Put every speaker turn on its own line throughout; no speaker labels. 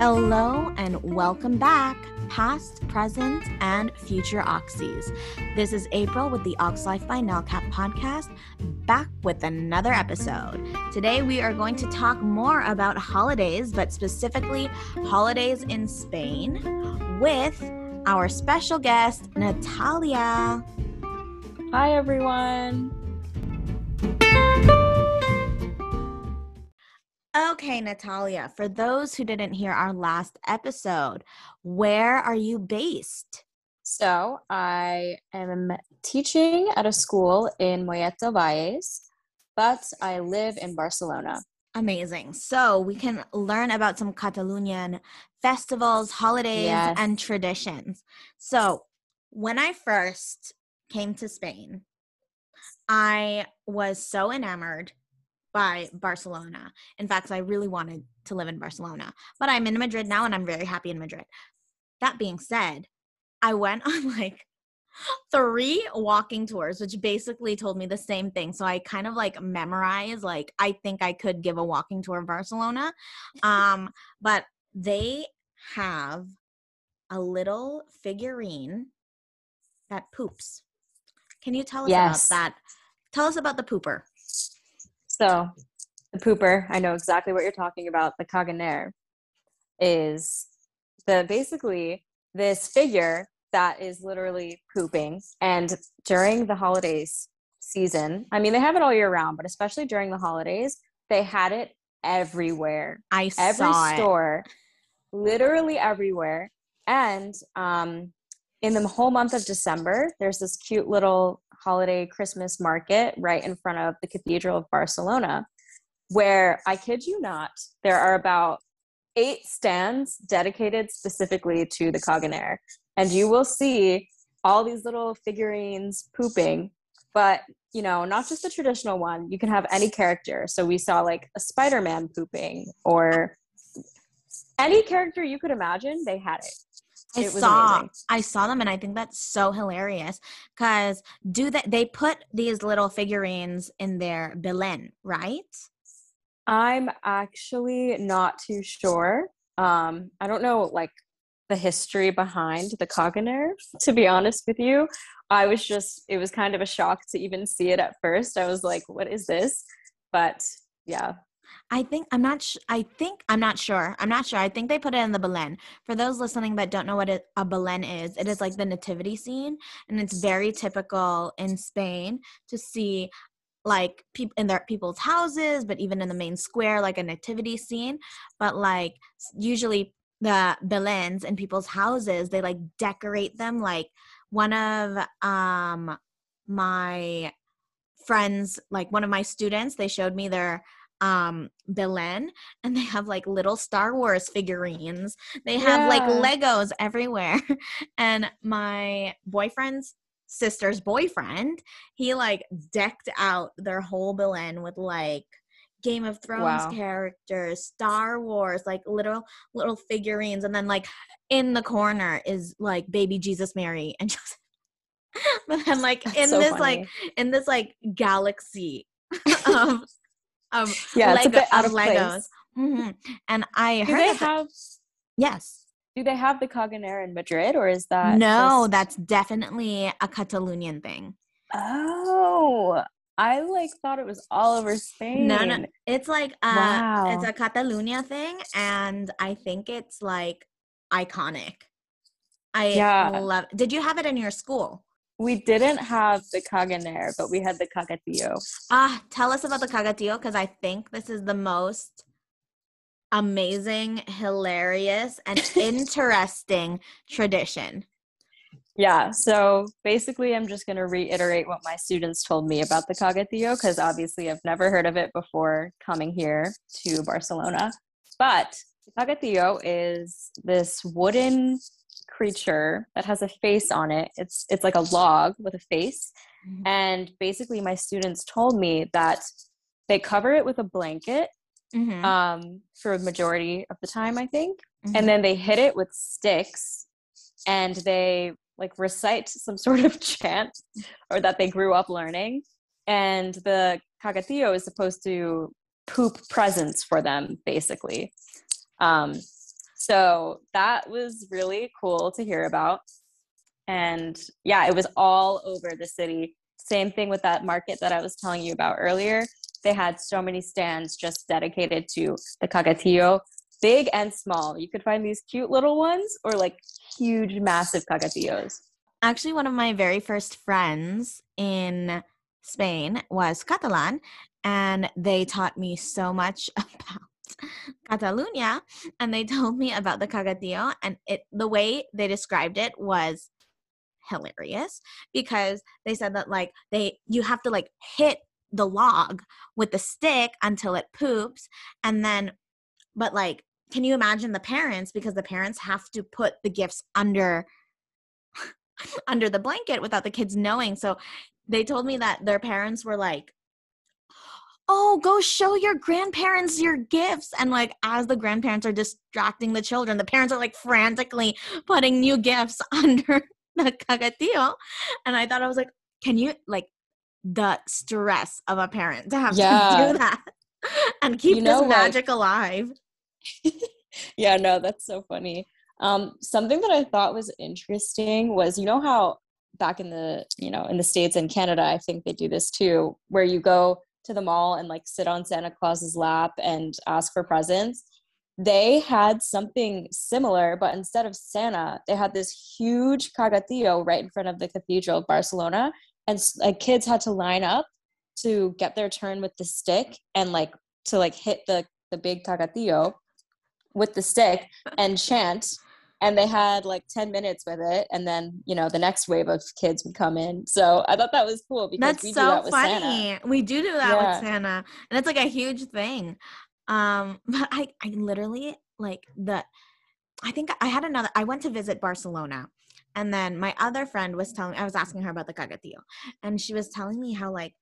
Hello and welcome back, past, present, and future Oxys. This is April with the Aux Life by Nalcap podcast, back with another episode. Today we are going to talk more about holidays, but specifically holidays in Spain, with our special guest, Natalia.
Hi, everyone.
Okay, Natalia, for those who didn't hear our last episode, where are you based?
So, I am teaching at a school in del Valles, but I live in Barcelona.
Amazing. So, we can learn about some Catalonian festivals, holidays,
Yes.
and traditions. So, when I first came to Spain, I was so enamored by Barcelona. In fact, I really wanted to live in Barcelona, but I'm in Madrid now and I'm very happy in Madrid. That being said, I went on like three walking tours, which basically told me the same thing. So I kind of like memorized, like, I think I could give a walking tour of Barcelona. Um, but they have a little figurine that poops. Can you tell us
Yes.
about that? Tell us about the pooper.
So, the pooper, I know exactly what you're talking about. The Caganer is the basically this figure that is literally pooping. And during the holidays season, I mean, they have it all year round, but especially during the holidays, they had it everywhere.
I
every
saw it.
store, literally everywhere. And um, in the whole month of December, there's this cute little holiday Christmas market right in front of the Cathedral of Barcelona, where I kid you not, there are about eight stands dedicated specifically to the Caganer. And you will see all these little figurines pooping, but you know, not just the traditional one. You can have any character. So we saw like a Spider-Man pooping or any character you could imagine, they had it.
I saw
amazing.
I saw them and I think that's so hilarious because do that they put these little figurines in their Belen, right?
I'm actually not too sure. Um, I don't know like the history behind the Caganer, to be honest with you. I was just it was kind of a shock to even see it at first. I was like, what is this? But yeah.
I think I'm not. Sh- I think I'm not sure. I'm not sure. I think they put it in the Belen. For those listening that don't know what it, a Belen is, it is like the nativity scene, and it's very typical in Spain to see like people in their people's houses, but even in the main square, like a nativity scene. But like usually the Belens in people's houses, they like decorate them. Like one of um my friends, like one of my students, they showed me their um Belen and they have like little Star Wars figurines. They have like Legos everywhere. And my boyfriend's sister's boyfriend, he like decked out their whole Belen with like Game of Thrones
Wow.
characters, Star Wars, like little little figurines, and then like in the corner is like baby Jesus Mary and Joseph. but then like
That's
in
so
this
funny.
like in this like galaxy of of
Yeah, it's a
Lego-
bit out
of
of
Legos.
place.
hmm And I
Do
heard
they
that
have
yes.
do they have the Caganer in Madrid or is that
no,
just-
that's definitely a Catalonian thing.
Oh, I like thought it was all over Spain.
No, no, it's like uh, it's a Catalunya thing, and I think it's like iconic. I
Yeah.
love. Did you have it in your school?
We didn't have the Caganer, but we had the Caga Tió.
Ah, tell us about the caga tió because I think this is the most amazing, hilarious, and interesting tradition.
Yeah, so basically, I'm just going to reiterate what my students told me about the Caga Tió because obviously I've never heard of it before coming here to Barcelona. But the Caga Tió is this wooden creature that has a face on it. It's it's like a log with a face,
Mhm.
and basically my students told me that they cover it with a blanket
Mhm,
um, for a majority of the time, I think
mhm.
and then they hit it with sticks and they like recite some sort of chant or that they grew up learning and the caga tió is supposed to poop presents for them basically um So that was really cool to hear about. And yeah, it was all over the city. Same thing with that market that I was telling you about earlier. They had so many stands just dedicated to the caga tió, big and small. You could find these cute little ones or like huge, massive caga tiós.
Actually, one of my very first friends in Spain was Catalan, and they taught me so much about Catalunya, and they told me about the caga tió, and it the way they described it was hilarious because they said that like they you have to like hit the log with the stick until it poops and then but like can you imagine the parents because the parents have to put the gifts under under the blanket without the kids knowing. So they told me that their parents were like oh go show your grandparents your gifts. And like as the grandparents are distracting the children the parents are like frantically putting new gifts under the caga tió. And i thought i was like can you like the stress of a parent to have yeah. to do that and keep you know, this magic like, alive.
Yeah no that's so funny. Um, something that i thought was interesting was you know how back in the you know in the states and canada i think they do this too where you go to the mall and like sit on santa claus's lap and ask for presents they had something similar, but instead of Santa, they had this huge caga tió right in front of the Cathedral of Barcelona, and like kids had to line up to get their turn with the stick and like to like hit the the big caga tió with the stick and chant and they had like 10 minutes with it and then you know the next wave of kids would come in so i thought that was cool because
that's we so that funny santa. we do do that yeah. with santa and it's like a huge thing um, but I, I literally like the, I think I had another, I went to visit Barcelona and then my other friend was telling, I was asking her about the caga tió and she was telling me how like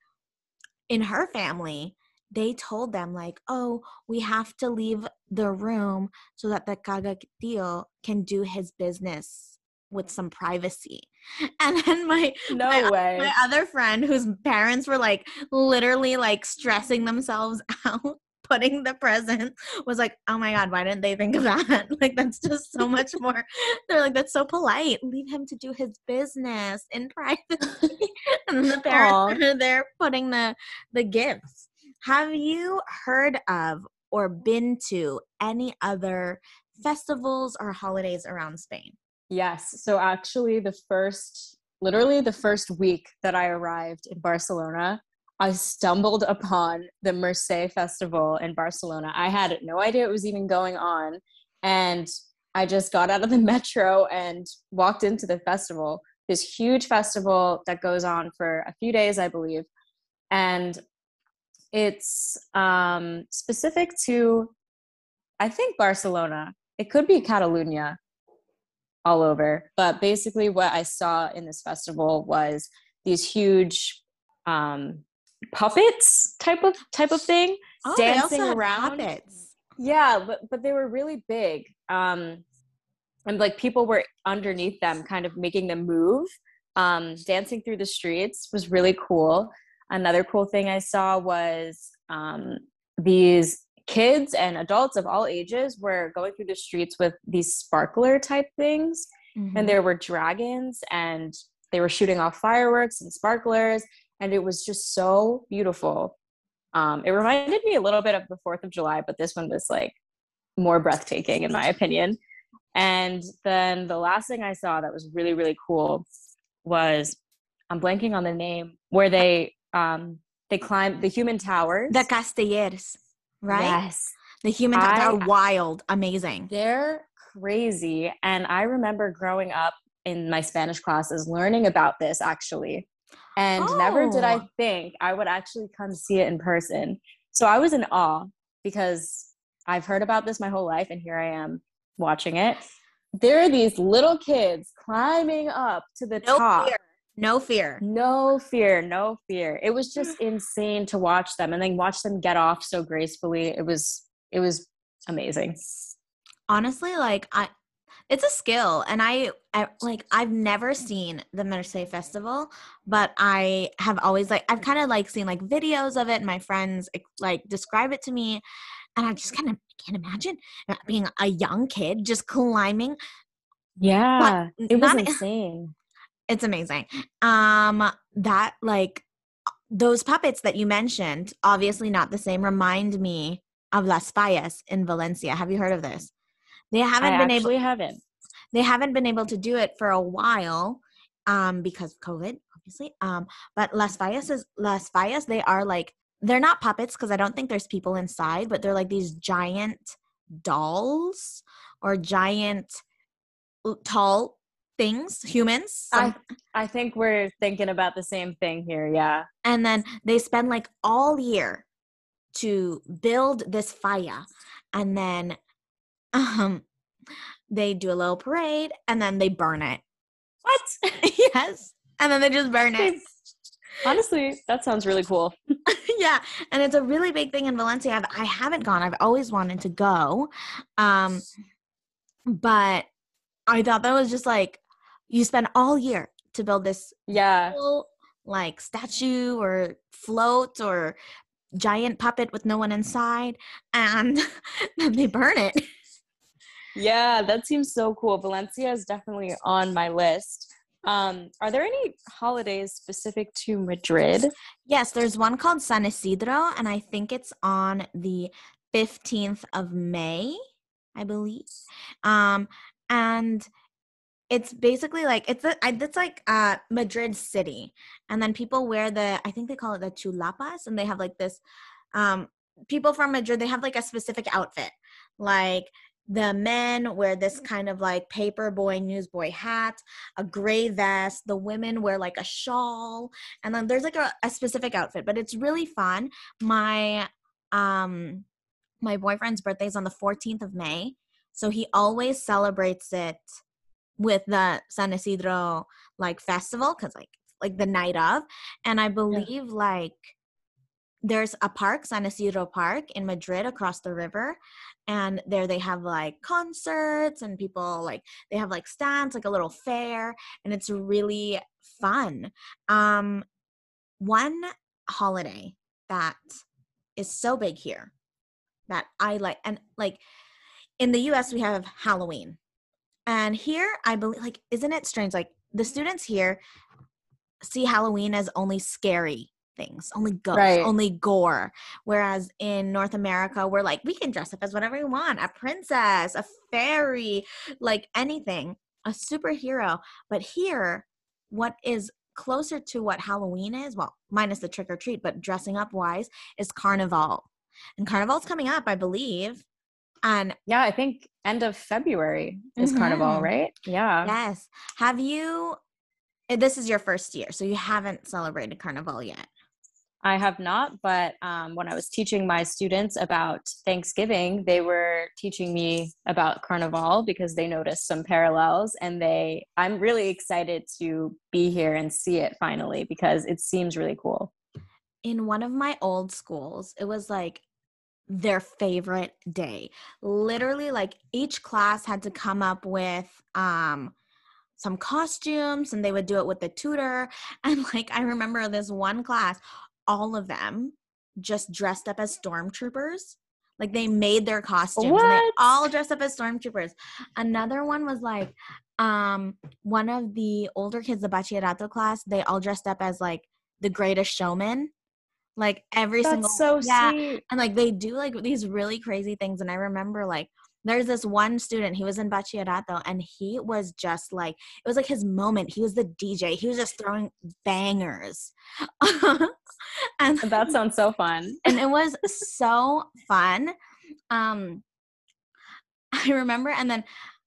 in her family, they told them like, oh, we have to leave the room so that the caga tió can do his business with some privacy. And then my
no
my,
way.
my other friend whose parents were like literally like stressing themselves out putting the present was like, oh my God, why didn't they think of that? like, that's just so much more. They're like, that's so polite. Leave him to do his business in privacy. and the parents Aww. are there putting the, the gifts. Have you heard of or been to any other festivals or holidays around Spain?
Yes. So, actually, the first, literally the first week that I arrived in Barcelona, I stumbled upon the Mercè Festival in Barcelona. I had no idea it was even going on. And I just got out of the metro and walked into the festival, this huge festival that goes on for a few days, I believe. And it's um, specific to, I think, Barcelona. It could be Catalunya all over. But basically, what I saw in this festival was these huge um, puppets type of type of thing
oh, dancing around puppets.
yeah but but they were really big um and like people were underneath them kind of making them move um dancing through the streets was really cool another cool thing i saw was um these kids and adults of all ages were going through the streets with these sparkler type things mm-hmm. and there were dragons and they were shooting off fireworks and sparklers and it was just so beautiful. Um, it reminded me a little bit of the Fourth of July, but this one was like more breathtaking in my opinion. And then the last thing I saw that was really really cool was I'm blanking on the name where they um they climb the human towers.
The Castellers, right?
Yes.
The human towers are wild, amazing.
They're crazy. And I remember growing up in my Spanish classes learning about this actually. And oh. never did I oh. think I would actually come see it in person. So I was in awe because I've heard about this my whole life, and here I am watching it. There are these little kids climbing up to the
no
top.
Fear. No fear.
No fear. No fear. It was just insane to watch them and then watch them get off so gracefully. It was it was amazing.
Honestly, like I it's a skill and I, I, like i've never seen the Mercè festival but i have always like i've kind of like seen like videos of it and my friends like describe it to me and I just kind of can't imagine being a young kid just climbing.
Yeah,
But
it was
not-
insane.
It's amazing. Um, that like those puppets that you mentioned, obviously not the same, remind me of Las Fallas in Valencia. Have you heard of this? They haven't
I
been able
haven't.
they haven't been able to do it for a while um because of covid obviously um but las fallas is las fallas they are like they're not puppets because i don't think there's people inside but they're like these giant dolls or giant tall things humans some-
I I think we're thinking about the same thing here. Yeah.
and then they spend like all year to build this fire. and then um they do a little parade and then they burn it
What?
yes and then they just burn it
Honestly, that sounds really cool.
yeah and it's a really big thing in valencia I've, i haven't gone i've always wanted to go um but i thought that was just like you spend all year to build this
Yeah.
little, like statue or float or giant puppet with no one inside and then they burn it
Yeah, that seems so cool. Valencia is definitely on my list. Um, are there any holidays specific to Madrid?
yes there's one called san isidro and i think it's on the 15th of may i believe um and it's basically like it's a, it's like uh madrid city. And then people wear the i think they call it the chulapas and they have like this um people from madrid they have like a specific outfit. Like the men wear this kind of like paper boy newsboy hat a gray vest. The women wear like a shawl. And then there's like a, a specific outfit but it's really fun. My um my boyfriend's birthday is on the 14th of may so he always celebrates it with the san isidro like festival because like like the night of and i believe like there's a park san isidro park in madrid across the river and there they have like concerts and people like they have like stands like a little fair and it's really fun. Um one holiday that is so big here that i like and like in the us we have halloween and here i believe like isn't it strange like the students here see halloween as only scary things only ghosts
Right.
only gore whereas in north america we're like we can dress up as whatever we want a princess a fairy like anything a superhero. But here what is closer to what halloween is well minus the trick or treat but dressing up wise is carnival. And carnival's coming up i believe and
Yeah, I think end of February is Carnival,
Mhm.
right? Yeah.
yes have you eh, this is your first year so you haven't celebrated carnival yet
I have not, but um, when I was teaching my students about Thanksgiving, they were teaching me about Carnival because they noticed some parallels, and they. I'm really excited to be here and see it finally because it seems really cool.
in one of my old schools, it was like their favorite day. Literally, like each class had to come up with um some costumes and they would do it with the tutor. And like I remember this one class, all of them just dressed up as stormtroopers. Like they made their costumes and they all dressed up as stormtroopers. Another one was like um one of the older kids, the bachillerato class, they all dressed up as like the greatest showman. Like every single
so
yeah,
sweet.
and like they do like these really crazy things and i remember like there's this one student he was in bachillerato and he was just like it was like his moment he was the dj he was just throwing bangers and
That sounds so fun.
and it was so fun um i remember and then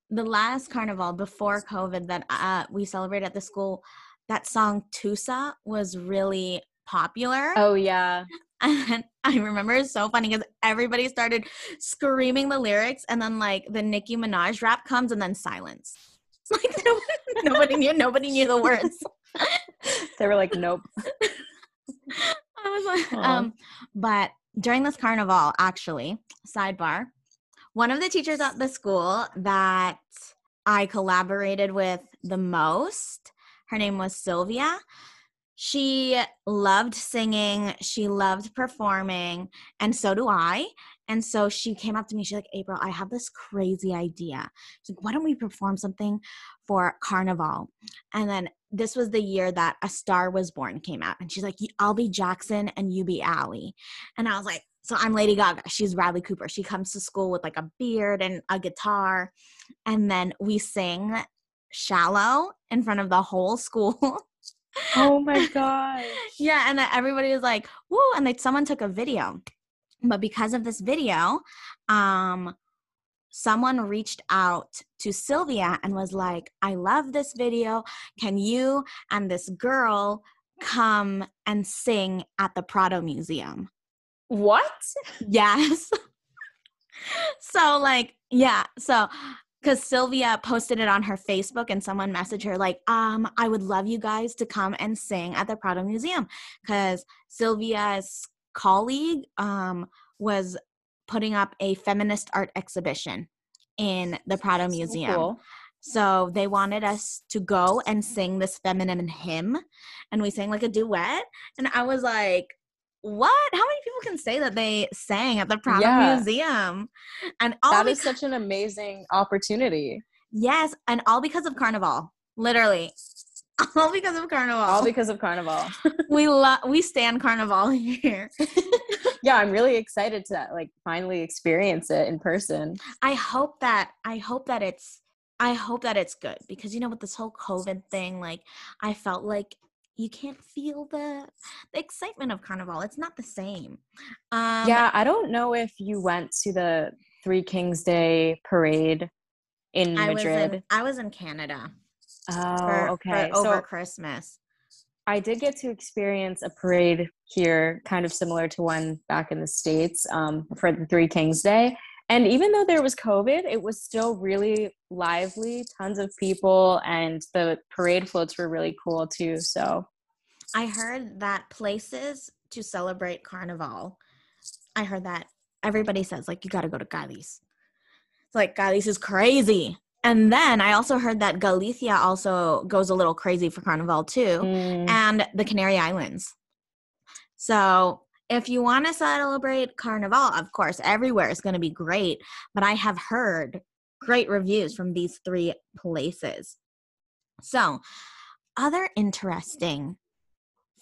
the last carnival before covid that uh, we celebrated at the school that song tusa was really popular
Oh yeah.
and I remember it's so funny because everybody started screaming the lyrics, and then like the Nicki Minaj rap comes, and then silence. It's like nobody, nobody knew, nobody knew the words.
They were like, nope.
I was like,
Aw.
um, but during this carnival, actually, sidebar, one of the teachers at the school that I collaborated with the most, her name was Sylvia. She loved singing, she loved performing, and so do I. And so she came up to me, she's like, April, I have this crazy idea. She's like, why don't we perform something for Carnival? And then this was the year that A Star Was Born came out. And she's like, I'll be Jackson and you be Ally. And I was like, so I'm Lady Gaga. She's Bradley Cooper. She comes to school with like a beard and a guitar. And then we sing Shallow in front of the whole school.
Oh my god.
yeah, and everybody was like, "Woo!" And like someone took a video, but because of this video, um, someone reached out to Sylvia and was like, "I love this video. Can you and this girl come and sing at the Prado Museum?"
What?
Yes. so like, yeah. So because Sylvia posted it on her Facebook and someone messaged her like, um, I would love you guys to come and sing at the Prado Museum because Sylvia's colleague um, was putting up a feminist art exhibition in the Prado so Museum. Cool. So they wanted us to go and sing this feminine hymn, and we sang like a duet. And I was like, what? How many people can say that they sang at the Prado yeah. Museum?
And all that because- is such an amazing opportunity.
Yes, and all because of Carnival. Literally, all because of Carnival.
All because of Carnival.
we love we stand Carnival here.
yeah, I'm really excited to like finally experience it in person.
I hope that I hope that it's I hope that it's good because you know with this whole COVID thing, like I felt like you can't feel the the excitement of carnival it's not the same.
Um yeah i don't know if you went to the three kings day parade in
I
madrid
was in, i was in canada
oh for, okay
for over so christmas.
I did get to experience a parade here kind of similar to one back in the states um, for the three kings day and even though there was covid it was still really lively tons of people and the parade floats were really cool too so
i heard that places to celebrate carnival i heard that everybody says like you got to go to Cádiz. It's like Cádiz is crazy and then I also heard that Galicia also goes a little crazy for Carnival too, mm. and the Canary Islands. So if you want to celebrate Carnival, of course, everywhere is going to be great. But I have heard great reviews from these three places. So, other interesting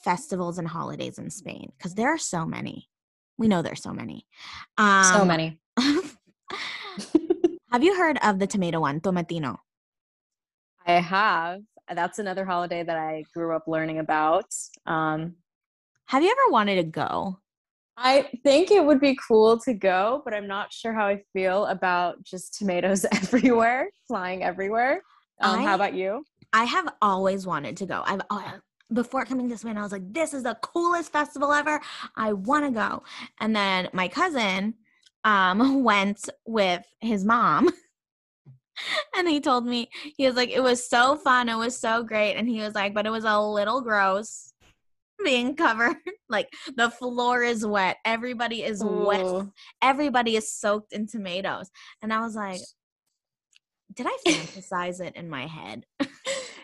festivals and holidays in Spain, because there are so many. We know there's so many.
Um, so many.
have you heard of the tomato one, Tomatino?
I have. That's another holiday that I grew up learning about. Um,
have you ever wanted to go?
I think it would be cool to go, but I'm not sure how I feel about just tomatoes everywhere, flying everywhere. Um, I, how about you?
I have always wanted to go. I've before coming this way, I was like, "This is the coolest festival ever. I want to go." And then my cousin um, went with his mom. and he told me he was like it was so fun it was so great and he was like but it was a little gross being covered. like the floor is wet. Everybody is Ooh. wet. Everybody is soaked in tomatoes. And I was like, did I fantasize it in my head?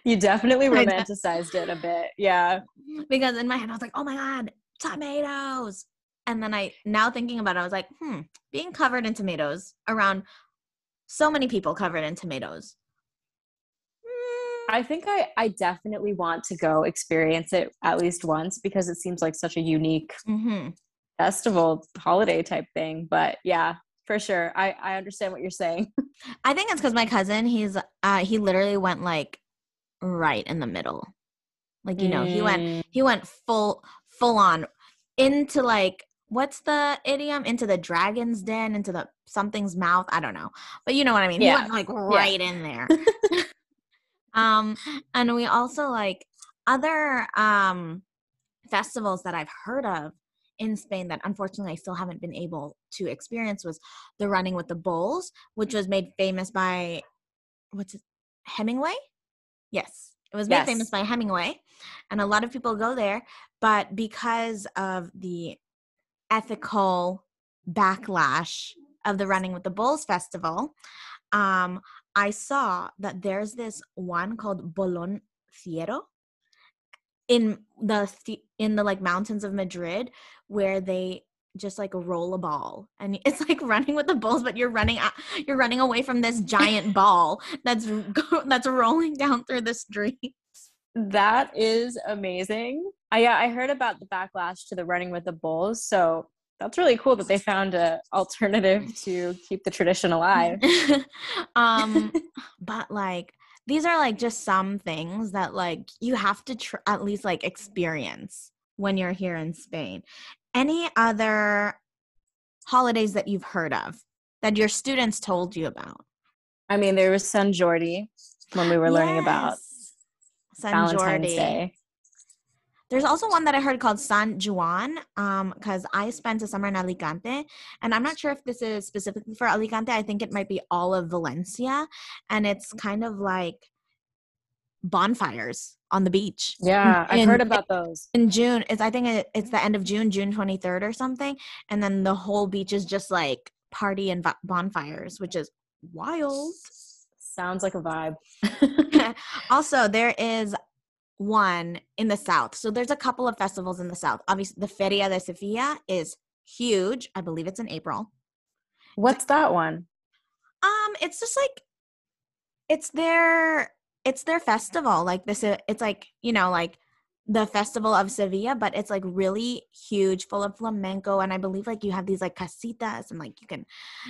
You definitely romanticized it a bit. Yeah.
Because in my head, I was like, oh my God, tomatoes. And then I, now thinking about it, I was like, hmm, being covered in tomatoes around so many people covered in tomatoes
I think I, I definitely want to go experience it at least once because it seems like such a unique mm-hmm. festival holiday type thing. But yeah, for sure. I, I understand what you're saying.
I think it's because my cousin, he's uh he literally went like right in the middle. Like, you know, mm. he went mm. he went full full on into like what's the idiom? Into the dragon's den, into the something's mouth. I don't know. But you know what I mean. Yeah. He went like right yeah. in there. Um, and we also like other um, festivals that I've heard of in Spain that unfortunately I still haven't been able to experience was the Running with the Bulls, which was made famous by what's it, Hemingway? Yes, it was made yes. famous by Hemingway, and a lot of people go there. But because of the ethical backlash of the Running with the Bulls festival, um, I saw that there's this one called Bolon Fiero. in the the- in the like mountains of Madrid where they just like roll a ball and it's like running with the bulls but you're running you're running away from this giant ball that's that's rolling down through the street
That is amazing. I yeah, I heard about the backlash to the running with the bulls, so that's really cool that they found a alternative to keep the tradition alive.
um but like these are like just some things that like you have to tr- at least like experience when you're here in Spain. Any other holidays that you've heard of that your students told you about?
I mean, there was San Jordi when we were learning about
San
Valentine's
Jordi.
Day.
There's also one that I heard called San Juan, um, because I spent a summer in Alicante, and I'm not sure if this is specifically for Alicante. I think it might be all of Valencia, and it's kind of like bonfires on the beach.
Yeah, I've heard about those.
In June, it's I think it, it's the end of June, June 23rd or something, and then the whole beach is just like party and bonfires, which is wild.
Sounds like a vibe.
also, there is one in the south. So there's a couple of festivals in the south. Obviously, the Feria de Sevilla is huge. I believe it's in April.
What's that one?
Um, it's just like it's their it's their festival. Like this, it's like you know, like the festival of Sevilla, but it's like really huge, full of flamenco, and I believe like you have these like casitas, and like you can,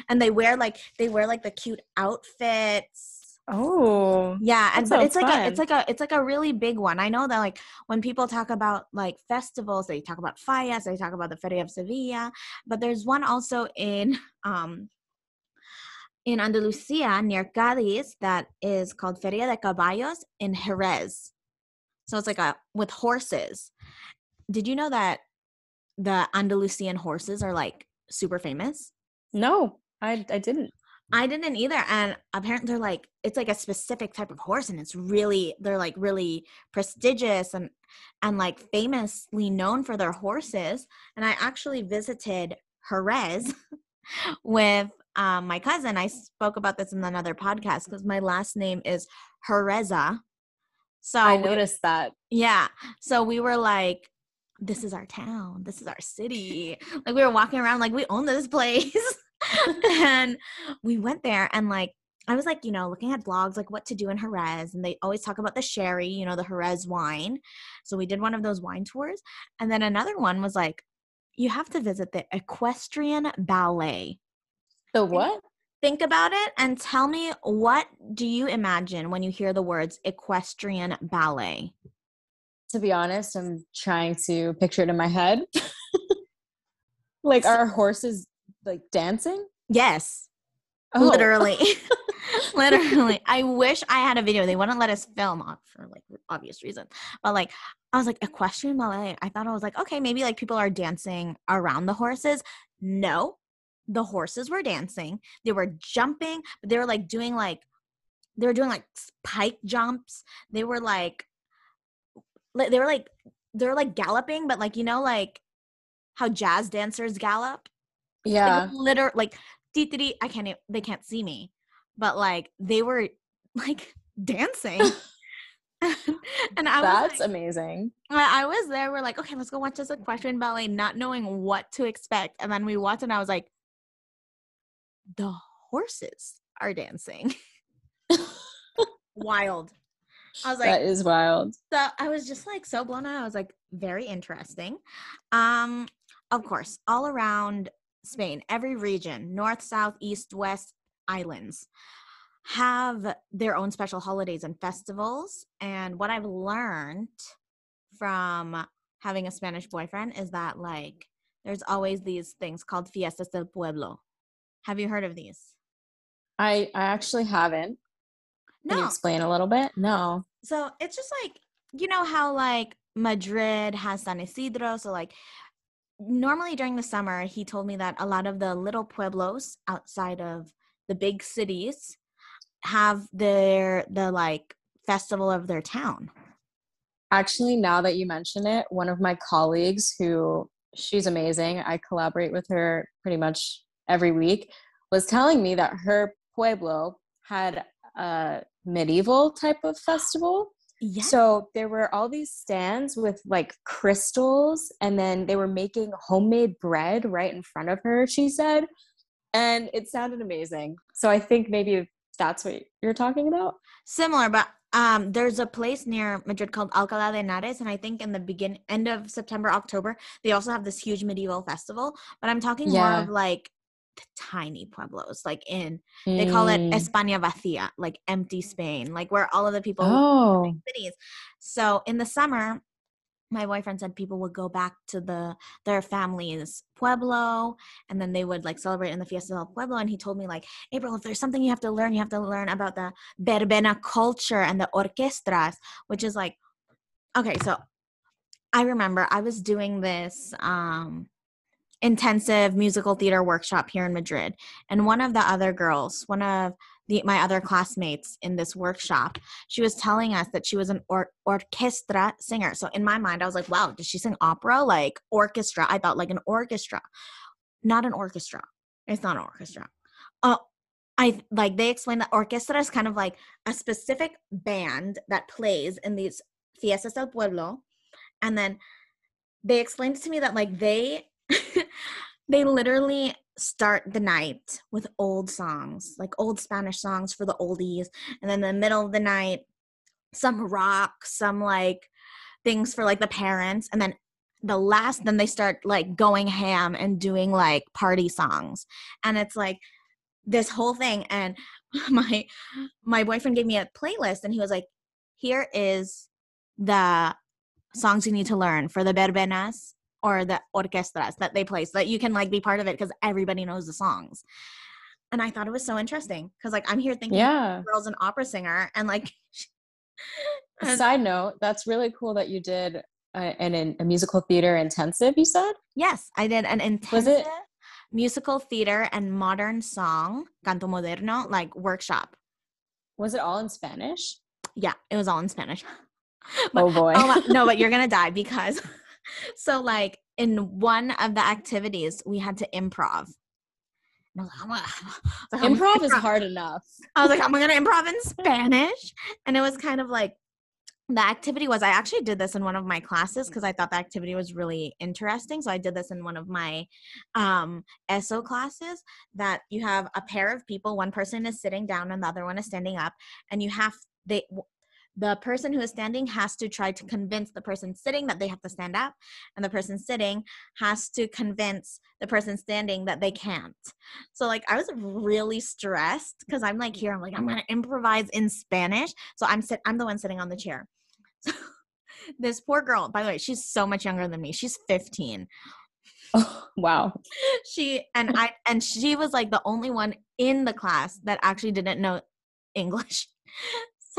and they wear like they wear like the cute outfits.
Oh,
Yeah, and but it's
sounds
like a it's like a it's like a really big one. I know that like when people talk about like festivals, they talk about Fallas, they talk about the Feria of Sevilla, but there's one also in um in Andalusia near Cadiz that is called Feria de Caballos in Jerez. So it's like a with horses. Did you know that the Andalusian horses are like super famous?
no, I I didn't.
I didn't either. And apparently they're like it's like a specific type of horse and it's really they're like really prestigious and and like famously known for their horses. And I actually visited Jerez with um, my cousin. I spoke about this in another podcast because my last name is Jereza. So
I noticed that.
yeah. So we were like, this is our town. This is our city. Like we were walking around like we own this place. and we went there and like I was like, you know, looking at blogs like what to do in Jerez and they always talk about the sherry, you know, the Jerez wine. So we did one of those wine tours. And then another one was like you have to visit the equestrian ballet.
The what?
Think about it and tell me what do you imagine when you hear the words equestrian ballet?
To be honest, I'm trying to picture it in my head. like, are horses like dancing?
Yes.
Oh.
Literally. Literally. I wish I had a video. They wouldn't let us film uh, for like obvious reasons. But like I was like equestrian ballet. I thought I was like, okay, maybe like people are dancing around the horses. No. The horses were dancing. They were jumping, but they were like doing like they were doing like pike jumps. They were like they were like they were like galloping, but like you know like how jazz dancers gallop
Yeah.
literally like dee, dee, dee, I can't they can't see me but like they were like dancing and I was
That's
like,
amazing.
I I was there we're like okay let's go watch this equestrian ballet not knowing what to expect and then we watched and I was like the horses are dancing wild I was like
that is wild.
so I was just like so blown away. I was like, very interesting. Um, of course, all around Spain, every region, north, south, east, west, islands, have their own special holidays and festivals. And what I've learned from having a Spanish boyfriend is that like there's always these things called fiestas del pueblo. Have you heard of these?
I I actually haven't. Can you
No.
explain a little bit? No.
So it's just like you know how like Madrid has San Isidro. So like normally during the summer, he told me that a lot of the little pueblos outside of the big cities have their the like festival of their town.
Actually, now that you mention it, one of my colleagues who she's amazing, I collaborate with her pretty much every week, was telling me that her pueblo had a medieval type of festival
Yeah.
So there were all these stands with like crystals, and then they were making homemade bread right in front of her, she said. And it sounded amazing. So I think maybe that's what you're talking about.
Similar, but um, there's a place near Madrid called Alcalá de Henares, and I think in the begin end of September, October, they also have this huge medieval festival. But I'm talking more of like tiny pueblos, like in they call it
Mm.
España vacía, like empty Spain, like where all of the people
Oh,
cities. So in the summer, my boyfriend said people would go back to the their family's pueblo and then they would like celebrate in the fiesta del pueblo and he told me like april if there's something you have to learn you have to learn about the verbena culture and the orquestras which is like okay so i remember i was doing this um intensive musical theater workshop here in madrid and one of the other girls one of the, my other classmates in this workshop she was telling us that she was an or- orchestra singer. So in my mind, I was like, wow, does she sing opera? Like orchestra. I thought like an orchestra, not an orchestra. It's not an orchestra. Uh, I like they explained that orchestra is kind of like a specific band that plays in these fiestas del pueblo, and then they explained to me that like they they literally start the night with old songs, like old Spanish songs for the oldies, and then the middle of the night, some rock, some like things for like the parents, and then the last, then they start like going ham and doing like party songs, and it's like this whole thing. And my my boyfriend gave me a playlist, and he was like, "Here is the songs you need to learn for the verbenas or the orquestras that they play so that you can like be part of it because everybody knows the songs. And I thought it was so interesting because like I'm here thinking
yeah.
girl's an opera singer and like and-
Side note, that's really cool that you did uh, an, an, a musical theater intensive, you said?
yes, I did an
Was
intensive
it-
musical theater and modern song, canto moderno, like workshop.
Was it all in Spanish?
Yeah, it was all in Spanish. But-
Oh boy.
oh my, no, but you're gonna die because so like in one of the activities we had to improv. And I was like, gonna- like, I'm
Improv is hard enough.
I was like, I'm gonna improv in Spanish. And it was kind of like the activity was I actually did this in one of my classes because I thought the activity was really interesting. So I did this in one of my um ESO classes that you have a pair of people, one person is sitting down and the other one is standing up, and you have they the person who is standing has to try to convince the person sitting that they have to stand up, and the person sitting has to convince the person standing that they can't. So like I was really stressed because I'm like here, I'm like, I'm gonna improvise in Spanish. So I'm sit I'm the one sitting on the chair. So this poor girl, by the way, she's so much younger than me. She's 15.
Oh, wow.
She and I and she was like the only one in the class that actually didn't know English.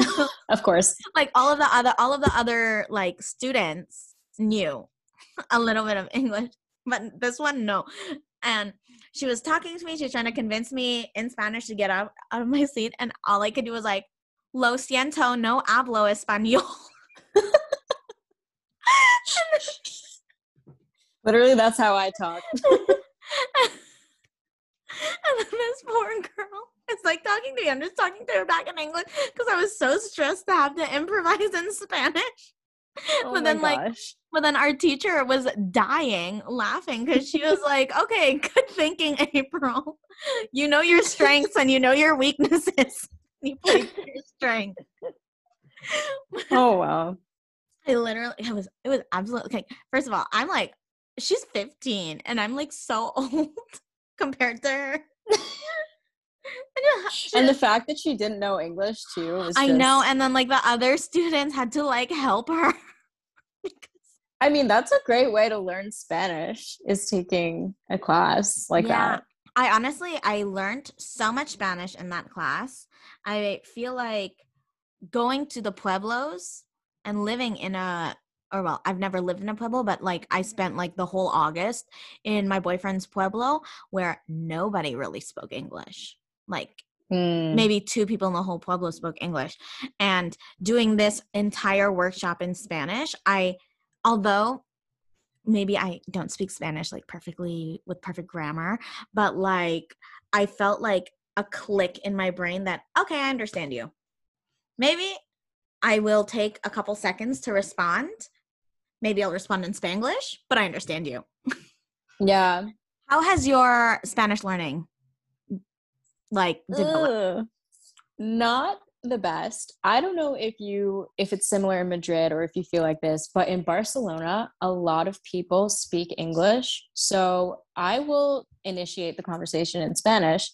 So
Of course.
like all of the other all of the other like students knew a little bit of english but this one no and she was talking to me she was trying to convince me in spanish to get out, out of my seat and all i could do was like lo siento no hablo español
Literally, that's how I talk.
and then this poor girl is like talking to me i'm just talking to her back in english because i was so stressed to have to improvise in spanish
Oh
but then like
gosh.
But then our teacher was dying laughing because she was like, okay, good thinking, April. You know your strengths and you know your weaknesses. You play to your strength.
Oh wow.
I literally, it was, it was absolutely, okay. First of all, I'm like, she's 15 and I'm like so old compared to her.
And the fact that she didn't know English too was
I know, and then like the other students had to like help her.
I mean, that's a great way to learn Spanish is taking a class like
Yeah.
that.
I honestly I learned so much Spanish in that class. I feel like going to the pueblos and living in a or well, I've never lived in a pueblo, but like I spent like the whole August in my boyfriend's pueblo where nobody really spoke English. Like
Hmm.
maybe two people in the whole pueblo spoke English. And doing this entire workshop in Spanish, I, although maybe I don't speak Spanish like perfectly with perfect grammar, but like I felt like a click in my brain that, okay, I understand you. Maybe I will take a couple seconds to respond. Maybe I'll respond in Spanglish, but I understand you.
Yeah.
How has your Spanish learning like?
Ugh. Not the best. I don't know if you if it's similar in Madrid or if you feel like this, but in Barcelona, a lot of people speak English. So I will initiate the conversation in Spanish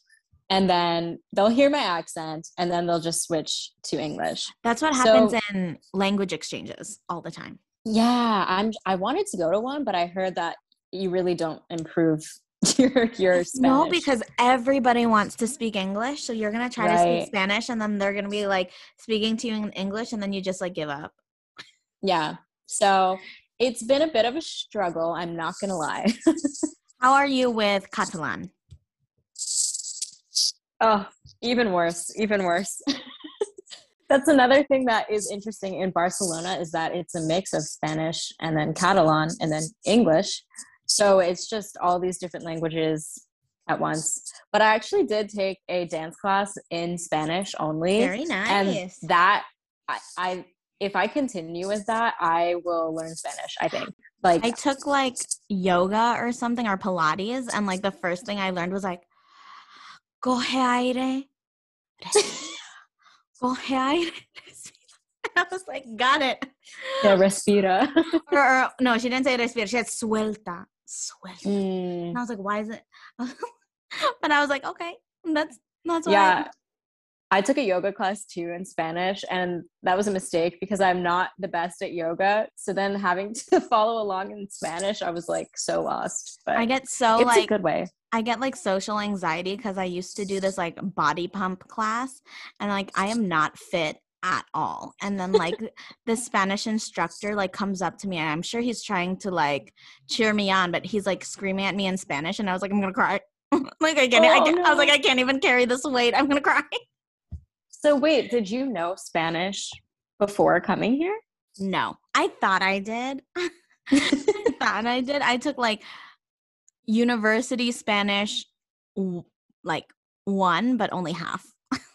and then they'll hear my accent and then they'll just switch to English.
That's what happens so, in language exchanges all the time.
Yeah, I'm I wanted to go to one, but I heard that you really don't improve your your Spanish.
No, because everybody wants to speak English. So you're gonna try right. to speak Spanish and then they're gonna be like speaking to you in English and then you just like give up.
Yeah. So it's been a bit of a struggle, I'm not gonna lie.
How are you with Catalan?
Oh, even worse, even worse. That's another thing that is interesting in Barcelona is that it's a mix of Spanish and then Catalan and then English. So it's just all these different languages at once. But I actually did take a dance class in Spanish only.
Very nice.
And that I, I if I continue with that, I will learn Spanish, I think. Like
I took like yoga or something or Pilates and like the first thing I learned was like coge aire. coge aire. I was like, got it.
Yeah, respira.
or, or, no, she didn't say respira. She said suelta sweaty. Mm. And I was like, why is it? but I was like, okay, that's that's why.
Yeah. I took a yoga class too in Spanish, and that was a mistake because I'm not the best at yoga. So then having to follow along in Spanish, I was like so lost.
But I get so
it's
like
a good way.
I get like social anxiety because I used to do this like body pump class, and like I am not fit at all and then like the spanish instructor like comes up to me and i'm sure he's trying to like cheer me on but he's like screaming at me in spanish and i was like i'm gonna cry. Like i can't, oh, I, can't no. I was like i can't even carry this weight i'm gonna cry.
So wait did you know spanish before coming here?
No i thought i did. I thought i did. I took like university spanish like one but only half.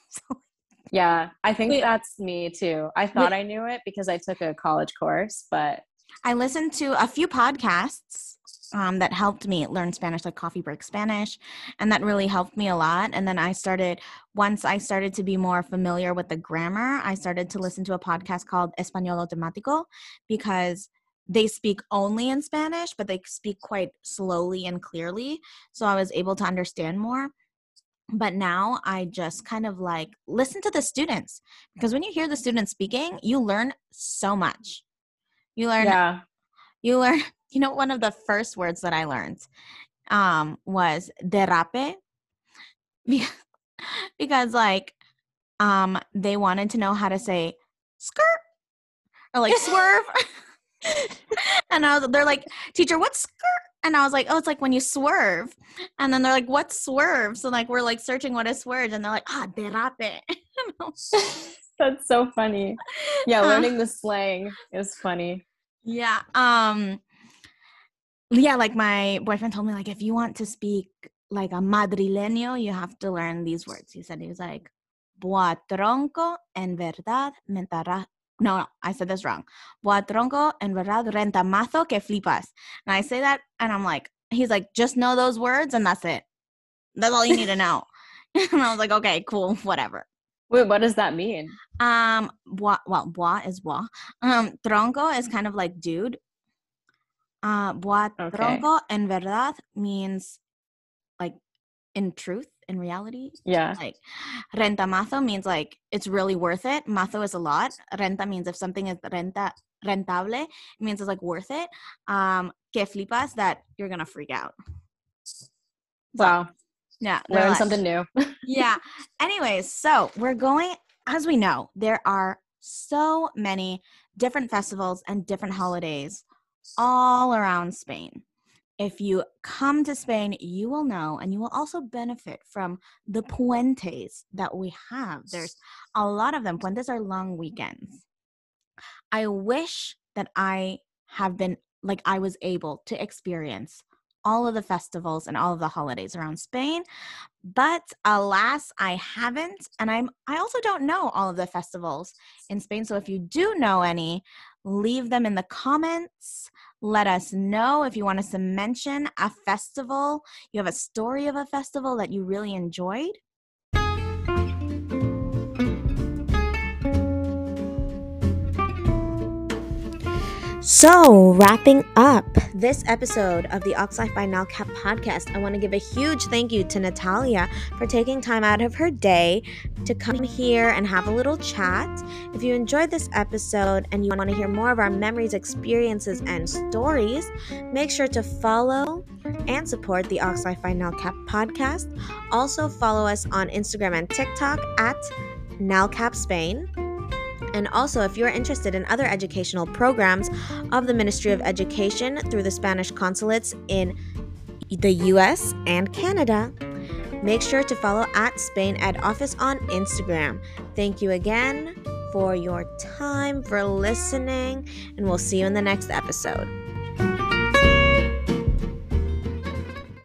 So yeah, I think Wait, that's me too. I thought I knew it because I took a college course, but
I listened to a few podcasts um, that helped me learn Spanish, like Coffee Break Spanish, and that really helped me a lot. And then I started, once I started to be more familiar with the grammar, I started to listen to a podcast called Español Automático because they speak only in Spanish, but they speak quite slowly and clearly. So I was able to understand more but now I just kind of like listen to the students because when you hear the students speaking, you learn so much. You learn, yeah. you learn, you know, one of the first words that I learned um, was derrape because like um, they wanted to know how to say skirt or like swerve. and I was, they're like, teacher, what's skirt? And I was like, oh, it's like when you swerve. And then they're like, what's swerve? So like we're like searching what is swerve, and they're like, ah, derrape.
That's so funny. Yeah, uh, learning the slang is funny.
Yeah. Um yeah, like my boyfriend told me, like, if you want to speak like a madrileño, you have to learn these words. He said he was like, Boa tronco en verdad mentará no, no, I said this wrong. Boatronco en verdad rentamazo que flipas. And I say that and I'm like, he's like, just know those words and that's it. That's all you need to know. and I was like, okay, cool, whatever.
Wait, what does that mean?
Um, bois, well, bois is bois. Um, tronco is kind of like dude. Uh, bois okay. tronco en verdad means like in truth in reality.
Yeah.
Like renta mazo means like it's really worth it. Mazo is a lot. Renta means if something is renta rentable, it means it's like worth it. Um, que flipas that you're gonna freak out.
Wow.
Yeah.
Learn like, something new.
yeah. Anyways, so we're going, as we know, there are so many different festivals and different holidays all around Spain if you come to Spain, you will know and you will also benefit from the puentes that we have. There's a lot of them. Puentes are long weekends. I wish that I have been like I was able to experience
all of the festivals and all of the holidays around Spain. But alas, I haven't. And I'm I also don't know all of the festivals in Spain. So if you do know any, leave them in the comments. Let us know if you want us to mention a festival. You have a story of a festival that you really enjoyed. So, wrapping up this episode of the Aux Life by NALCAP podcast, I want to give a huge thank you to Natalia for taking time out of her day to come here and have a little chat. If you enjoyed this episode and you want to hear more of our memories, experiences, and stories, make sure to follow and support the Aux Life by NALCAP podcast. Also, follow us on Instagram and TikTok at NALCAP Spain. And also, if you're interested in other educational programs of the Ministry of Education through the Spanish consulates in the US and Canada, make sure to follow at Spain Ed Office on Instagram. Thank you again for your time, for listening, and we'll see you in the next episode.